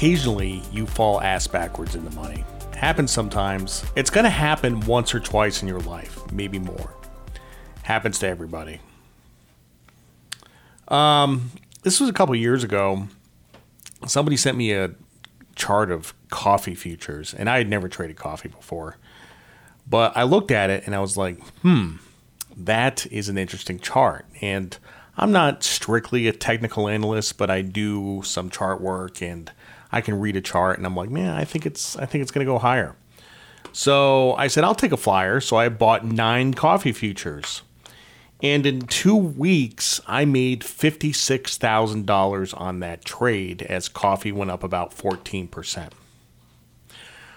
occasionally you fall ass backwards in the money. Happens sometimes. It's going to happen once or twice in your life, maybe more. Happens to everybody. Um, this was a couple years ago. Somebody sent me a chart of coffee futures, and I had never traded coffee before. But I looked at it and I was like, hmm, that is an interesting chart. And I'm not strictly a technical analyst, but I do some chart work and I can read a chart and I'm like, man, I think it's I think it's gonna go higher. So I said I'll take a flyer. So I bought nine coffee futures. And in two weeks, I made $56,000 on that trade as coffee went up about 14%.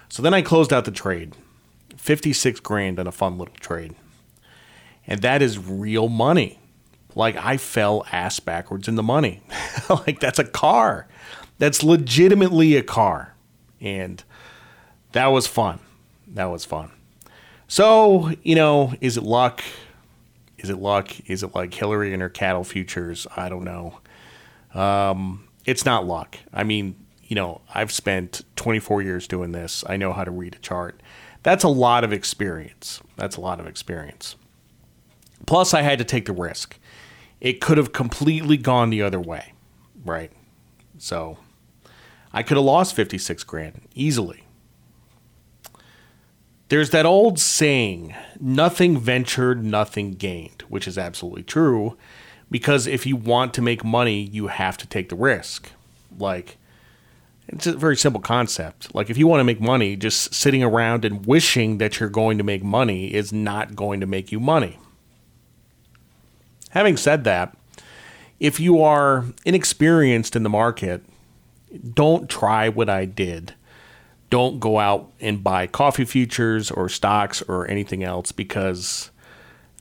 So then I closed out the trade 56 grand on a fun little trade. And that is real money. Like I fell ass backwards in the money. like that's a car. That's legitimately a car. And that was fun. That was fun. So, you know, is it luck? Is it luck? Is it like Hillary and her cattle futures? I don't know. Um, it's not luck. I mean, you know, I've spent 24 years doing this. I know how to read a chart. That's a lot of experience. That's a lot of experience. Plus, I had to take the risk. It could have completely gone the other way, right? So I could have lost 56 grand easily. There's that old saying, nothing ventured, nothing gained, which is absolutely true because if you want to make money, you have to take the risk. Like, it's a very simple concept. Like, if you want to make money, just sitting around and wishing that you're going to make money is not going to make you money. Having said that, if you are inexperienced in the market, don't try what I did. Don't go out and buy coffee futures or stocks or anything else because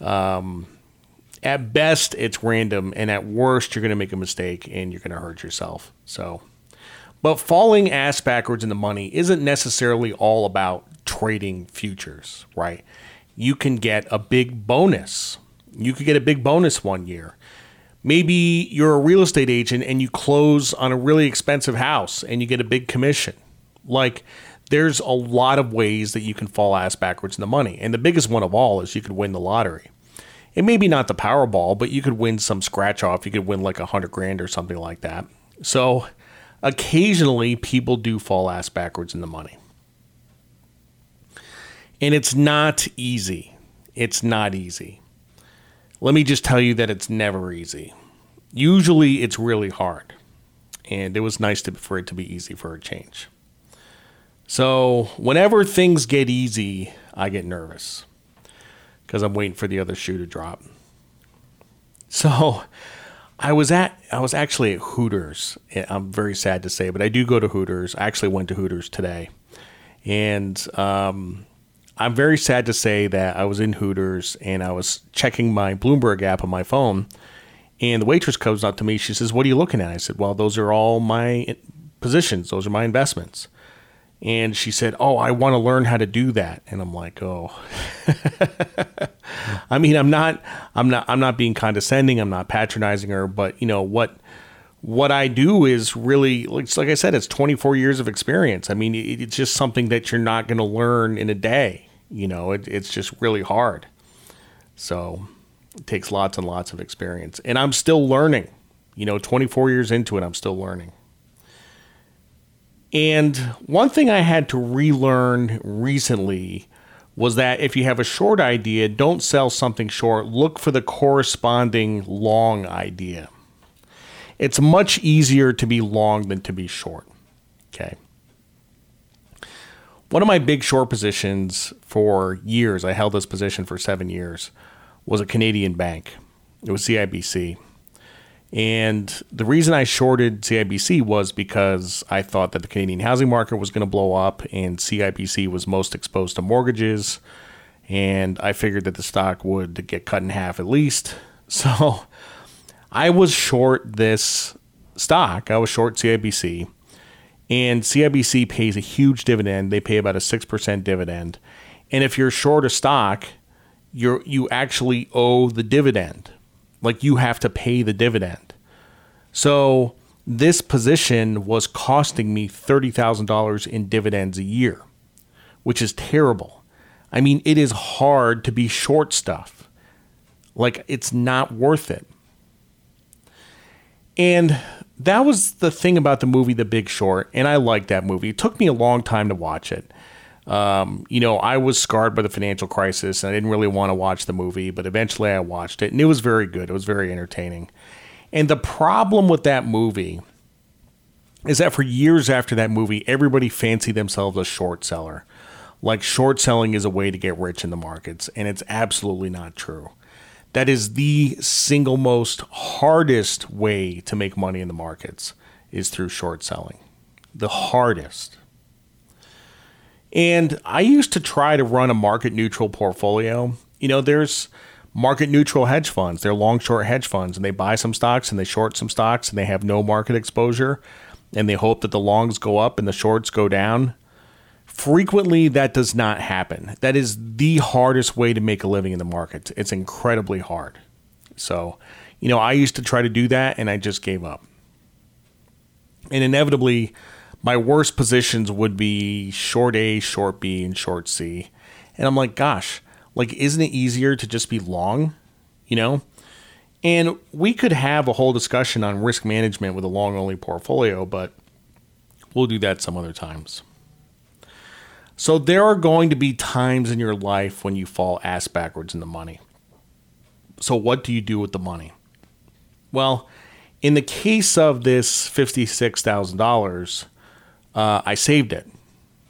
um, at best it's random and at worst you're going to make a mistake and you're going to hurt yourself. So, but falling ass backwards in the money isn't necessarily all about trading futures, right? You can get a big bonus you could get a big bonus one year. Maybe you're a real estate agent and you close on a really expensive house and you get a big commission. Like, there's a lot of ways that you can fall ass backwards in the money. And the biggest one of all is you could win the lottery. It may be not the Powerball, but you could win some scratch off. You could win like a hundred grand or something like that. So occasionally people do fall ass backwards in the money. And it's not easy. It's not easy. Let me just tell you that it's never easy. Usually it's really hard. And it was nice to, for it to be easy for a change. So, whenever things get easy, I get nervous because I'm waiting for the other shoe to drop. So, I was at I was actually at Hooters. I'm very sad to say, but I do go to Hooters. I actually went to Hooters today, and um, I'm very sad to say that I was in Hooters and I was checking my Bloomberg app on my phone, and the waitress comes up to me. She says, "What are you looking at?" I said, "Well, those are all my positions. Those are my investments." And she said, "Oh, I want to learn how to do that." And I'm like, "Oh." I mean, I'm not I'm not I'm not being condescending. I'm not patronizing her, but you know what what I do is really, like, I said, it's 24 years of experience. I mean, it, it's just something that you're not going to learn in a day. You know, it, it's just really hard. So it takes lots and lots of experience. And I'm still learning. You know, 24 years into it, I'm still learning. And one thing I had to relearn recently was that if you have a short idea, don't sell something short, look for the corresponding long idea it's much easier to be long than to be short. Okay. One of my big short positions for years, I held this position for seven years, was a Canadian bank. It was CIBC. And the reason I shorted CIBC was because I thought that the Canadian housing market was going to blow up and CIBC was most exposed to mortgages. And I figured that the stock would get cut in half at least. So I was short this stock. I was short CIBC, and CIBC pays a huge dividend. They pay about a six percent dividend, and if you're short a stock, you're you actually owe the dividend. Like you have to pay the dividend. So this position was costing me $30,000 in dividends a year, which is terrible. I mean, it is hard to be short stuff. Like, it's not worth it. And that was the thing about the movie The Big Short. And I liked that movie. It took me a long time to watch it. Um, you know, I was scarred by the financial crisis and I didn't really want to watch the movie, but eventually I watched it and it was very good. It was very entertaining. And the problem with that movie is that for years after that movie, everybody fancied themselves a short seller. Like short selling is a way to get rich in the markets, and it's absolutely not true. That is the single most hardest way to make money in the markets is through short selling. The hardest. And I used to try to run a market neutral portfolio. You know, there's market neutral hedge funds. They're long short hedge funds and they buy some stocks and they short some stocks and they have no market exposure and they hope that the longs go up and the shorts go down. Frequently, that does not happen. That is the hardest way to make a living in the market. It's incredibly hard. So, you know, I used to try to do that and I just gave up. And inevitably, my worst positions would be short A, short B, and short C. And I'm like, gosh, like, isn't it easier to just be long? You know? And we could have a whole discussion on risk management with a long only portfolio, but we'll do that some other times. So, there are going to be times in your life when you fall ass backwards in the money. So, what do you do with the money? Well, in the case of this $56,000, uh, I saved it.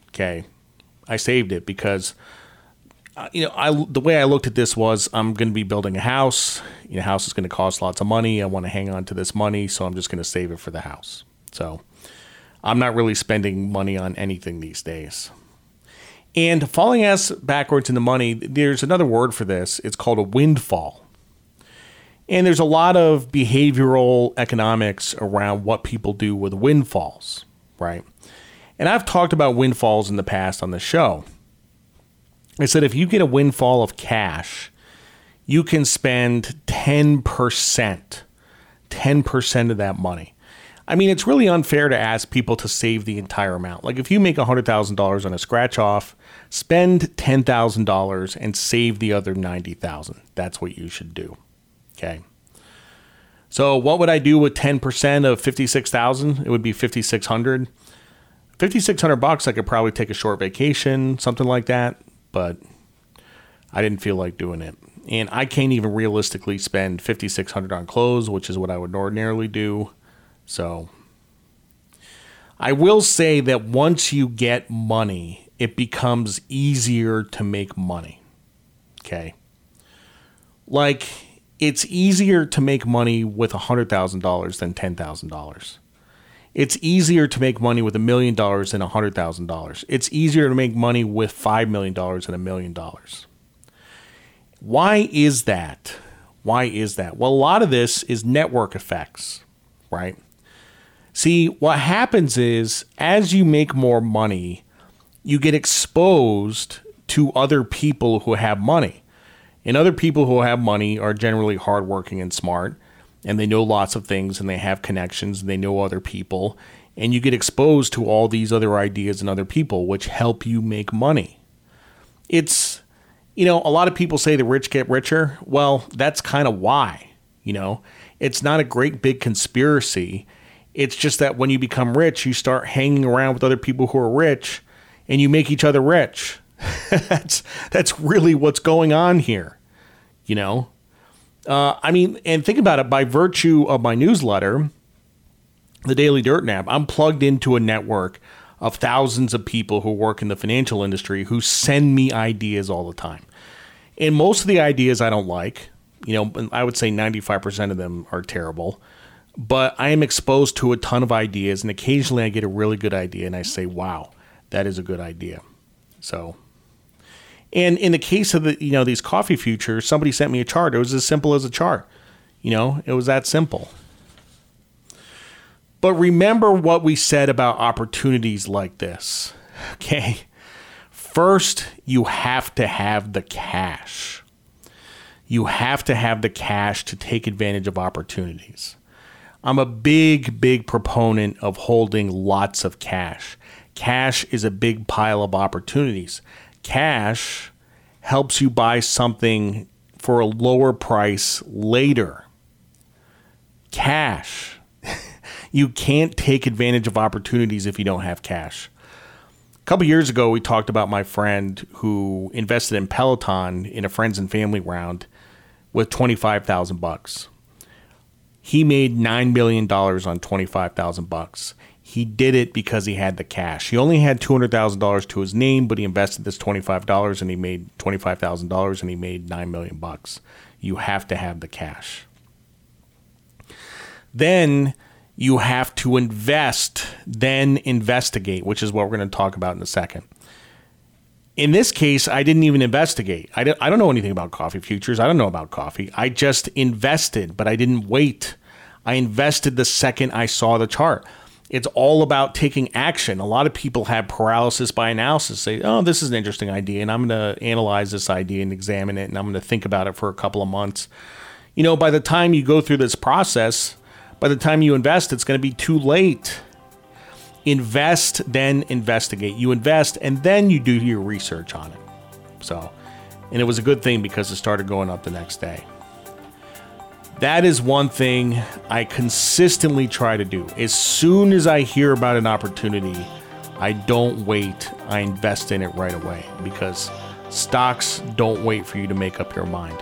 Okay. I saved it because uh, you know, I the way I looked at this was I'm going to be building a house. You know, house is going to cost lots of money. I want to hang on to this money, so I'm just going to save it for the house. So I'm not really spending money on anything these days. And falling ass backwards in the money, there's another word for this. It's called a windfall. And there's a lot of behavioral economics around what people do with windfalls, right? And I've talked about windfalls in the past on the show. I said if you get a windfall of cash, you can spend 10%, 10% of that money. I mean, it's really unfair to ask people to save the entire amount. Like if you make $100,000 on a scratch off, spend $10,000 and save the other 90,000. That's what you should do. Okay? So, what would I do with 10% of 56,000? It would be 5600. 5600 bucks I could probably take a short vacation, something like that but I didn't feel like doing it. And I can't even realistically spend 5600 on clothes, which is what I would ordinarily do. So I will say that once you get money, it becomes easier to make money. Okay? Like it's easier to make money with $100,000 than $10,000. It's easier to make money with a million dollars than a hundred thousand dollars. It's easier to make money with five million dollars than a million dollars. Why is that? Why is that? Well, a lot of this is network effects, right? See, what happens is as you make more money, you get exposed to other people who have money. And other people who have money are generally hardworking and smart and they know lots of things and they have connections and they know other people and you get exposed to all these other ideas and other people which help you make money. It's you know a lot of people say the rich get richer. Well that's kind of why you know? It's not a great big conspiracy it's just that when you become rich you start hanging around with other people who are rich and you make each other rich that's that's really what's going on here you know uh, I mean, and think about it by virtue of my newsletter, the Daily Dirtnap, I'm plugged into a network of thousands of people who work in the financial industry who send me ideas all the time. And most of the ideas I don't like, you know, I would say 95% of them are terrible. But I am exposed to a ton of ideas, and occasionally I get a really good idea and I say, wow, that is a good idea. So and in the case of the you know these coffee futures, somebody sent me a chart. It was as simple as a chart. You know, it was that simple. But remember what we said about opportunities like this. Okay? First, you have to have the cash. You have to have the cash to take advantage of opportunities. I'm a big, big proponent of holding lots of cash. Cash is a big pile of opportunities. Cash helps you buy something for a lower price later. Cash. you can't take advantage of opportunities if you don't have cash. A couple years ago, we talked about my friend who invested in Peloton in a friends and family round with 25,000 bucks. He made 9 million dollars on 25,000 bucks. He did it because he had the cash. He only had $200,000 to his name, but he invested this $25 and he made $25,000 and he made 9 million bucks. You have to have the cash. Then you have to invest, then investigate, which is what we're going to talk about in a second. In this case, I didn't even investigate. I, I don't know anything about coffee futures. I don't know about coffee. I just invested, but I didn't wait. I invested the second I saw the chart. It's all about taking action. A lot of people have paralysis by analysis. Say, oh, this is an interesting idea, and I'm going to analyze this idea and examine it, and I'm going to think about it for a couple of months. You know, by the time you go through this process, by the time you invest, it's going to be too late. Invest, then investigate. You invest, and then you do your research on it. So, and it was a good thing because it started going up the next day. That is one thing I consistently try to do. As soon as I hear about an opportunity, I don't wait. I invest in it right away because stocks don't wait for you to make up your mind.